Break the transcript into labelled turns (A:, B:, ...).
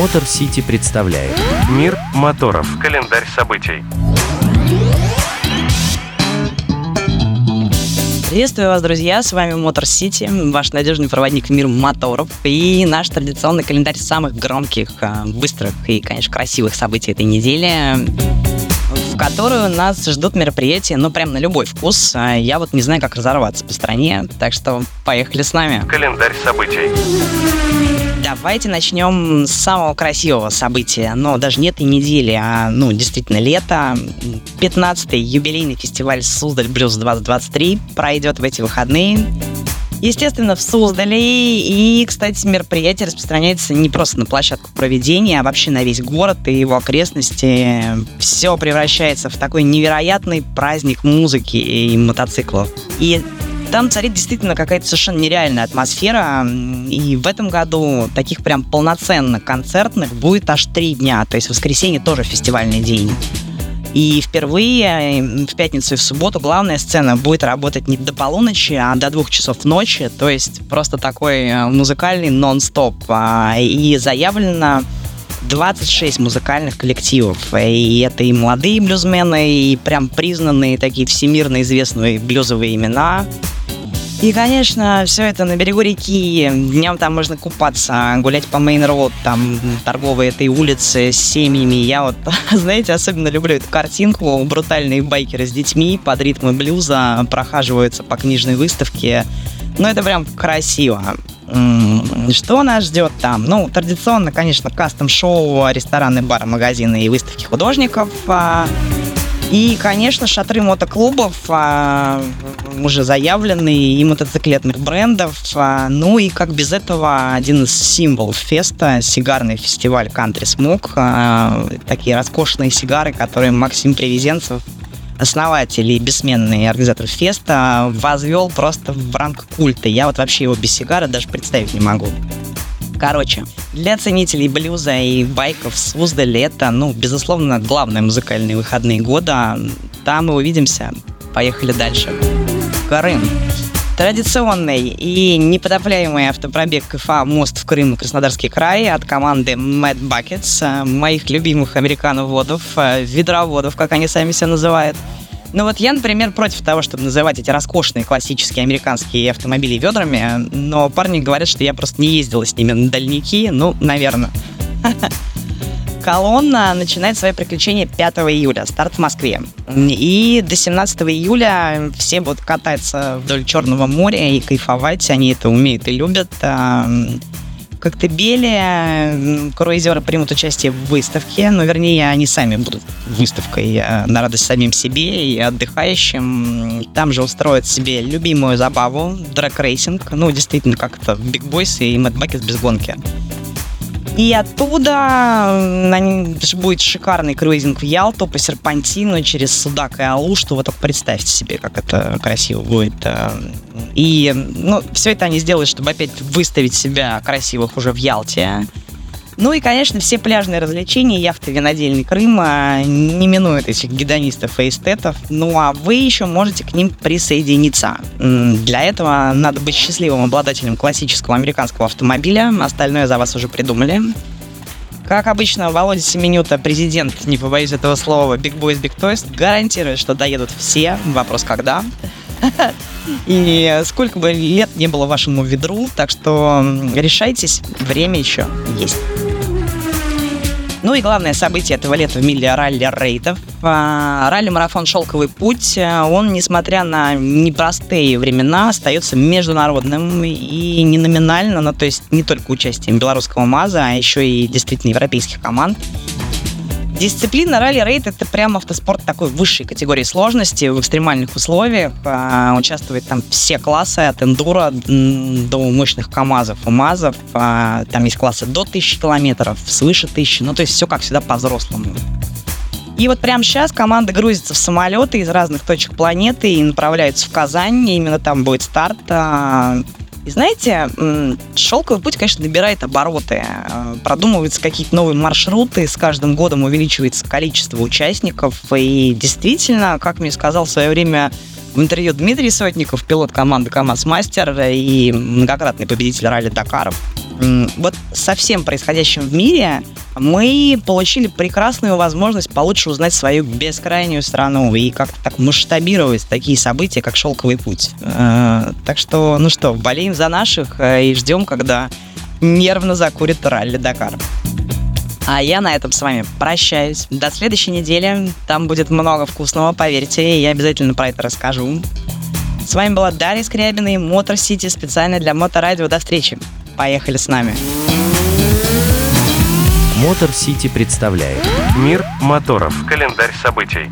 A: Мотор Сити представляет
B: Мир моторов. Календарь событий.
C: Приветствую вас, друзья! С вами Мотор Сити, ваш надежный проводник в мир моторов и наш традиционный календарь самых громких, а, быстрых и, конечно, красивых событий этой недели в которую нас ждут мероприятия, ну, прям на любой вкус. А я вот не знаю, как разорваться по стране, так что поехали с нами.
B: Календарь событий.
C: Давайте начнем с самого красивого события, но даже не этой недели, а, ну, действительно, лето. 15-й юбилейный фестиваль Суздаль Блюз 2023 пройдет в эти выходные. Естественно, в Суздале. И, кстати, мероприятие распространяется не просто на площадку проведения, а вообще на весь город и его окрестности. Все превращается в такой невероятный праздник музыки и мотоциклов. И там царит действительно какая-то совершенно нереальная атмосфера. И в этом году таких прям полноценных концертных будет аж три дня. То есть воскресенье тоже фестивальный день. И впервые в пятницу и в субботу главная сцена будет работать не до полуночи, а до двух часов ночи. То есть просто такой э, музыкальный нон-стоп. А, и заявлено 26 музыкальных коллективов. И это и молодые блюзмены, и прям признанные такие всемирно известные блюзовые имена. И, конечно, все это на берегу реки. Днем там можно купаться, гулять по main road, там торговые эти улицы с семьями. Я вот, знаете, особенно люблю эту картинку. Брутальные байкеры с детьми под ритмы блюза прохаживаются по книжной выставке. Ну, это прям красиво. Что нас ждет там? Ну, традиционно, конечно, custom-шоу, рестораны, бары, магазины и выставки художников. А, и, конечно, шатры мотоклубов а, уже заявленные и мотоциклетных брендов. А, ну и как без этого один из символов феста, сигарный фестиваль Country Smoke. А, такие роскошные сигары, которые Максим Привезенцев основатель и бессменный организатор феста возвел просто в ранг культа. Я вот вообще его без сигары даже представить не могу. Короче, для ценителей блюза и байков Суздаль это, ну, безусловно, главные музыкальные выходные года. Там мы увидимся. Поехали дальше. Крым. Традиционный и непотопляемый автопробег КФА «Мост в Крым» Краснодарский край от команды Mad Buckets, моих любимых американоводов, ведроводов, как они сами себя называют. Ну вот я, например, против того, чтобы называть эти роскошные классические американские автомобили ведрами, но парни говорят, что я просто не ездила с ними на дальники, ну, наверное. Колонна начинает свои приключения 5 июля, старт в Москве. И до 17 июля все будут кататься вдоль Черного моря и кайфовать, они это умеют и любят. В Коктебеле круизеры примут участие в выставке, но вернее они сами будут выставкой э, на радость самим себе и отдыхающим. Там же устроят себе любимую забаву, драг-рейсинг, ну действительно как это Big Boys и Mad Buckets без гонки. И оттуда будет шикарный круизинг в Ялту по серпантину через Судак и Алушту. Вы только представьте себе, как это красиво будет. Э. И ну, все это они сделают, чтобы опять выставить себя красивых уже в Ялте. Ну и, конечно, все пляжные развлечения, яхты винодельный Крыма не минуют этих гедонистов и эстетов. Ну а вы еще можете к ним присоединиться. Для этого надо быть счастливым обладателем классического американского автомобиля. Остальное за вас уже придумали. Как обычно, Володя Семенюта, президент, не побоюсь этого слова, Big Boys Big Toys, гарантирует, что доедут все. Вопрос когда. И сколько бы лет не было вашему ведру, так что решайтесь, время еще есть. Ну и главное событие этого лета в мире ралли рейдов. А, ралли-марафон «Шелковый путь», он, несмотря на непростые времена, остается международным и не номинально, но то есть не только участием белорусского МАЗа, а еще и действительно европейских команд. Дисциплина ралли-рейд — это прям автоспорт такой высшей категории сложности в экстремальных условиях. А, участвуют там все классы, от эндуро до мощных КАМАЗов и МАЗов. А, там есть классы до 1000 километров, свыше 1000. Ну, то есть все как всегда по-взрослому. И вот прямо сейчас команда грузится в самолеты из разных точек планеты и направляется в Казань. Именно там будет старт. И знаете, шелковый путь, конечно, набирает обороты. Э, продумываются какие-то новые маршруты, с каждым годом увеличивается количество участников. И действительно, как мне сказал в свое время в интервью Дмитрий Сотников, пилот команды КамАЗ Мастер и многократный победитель ралли Дакаров, Вот со всем происходящим в мире мы получили прекрасную возможность получше узнать свою бескрайнюю страну и как-то так масштабировать такие события, как «Шелковый путь». Э, так что, ну что, болеем за наших э, и ждем, когда нервно закурит ралли Дакар. А я на этом с вами прощаюсь. До следующей недели. Там будет много вкусного, поверьте, я обязательно про это расскажу. С вами была Дарья Скрябина и Мотор Сити специально для Моторадио. До встречи. Поехали с нами.
A: Мотор Сити представляет
B: Мир моторов. Календарь событий.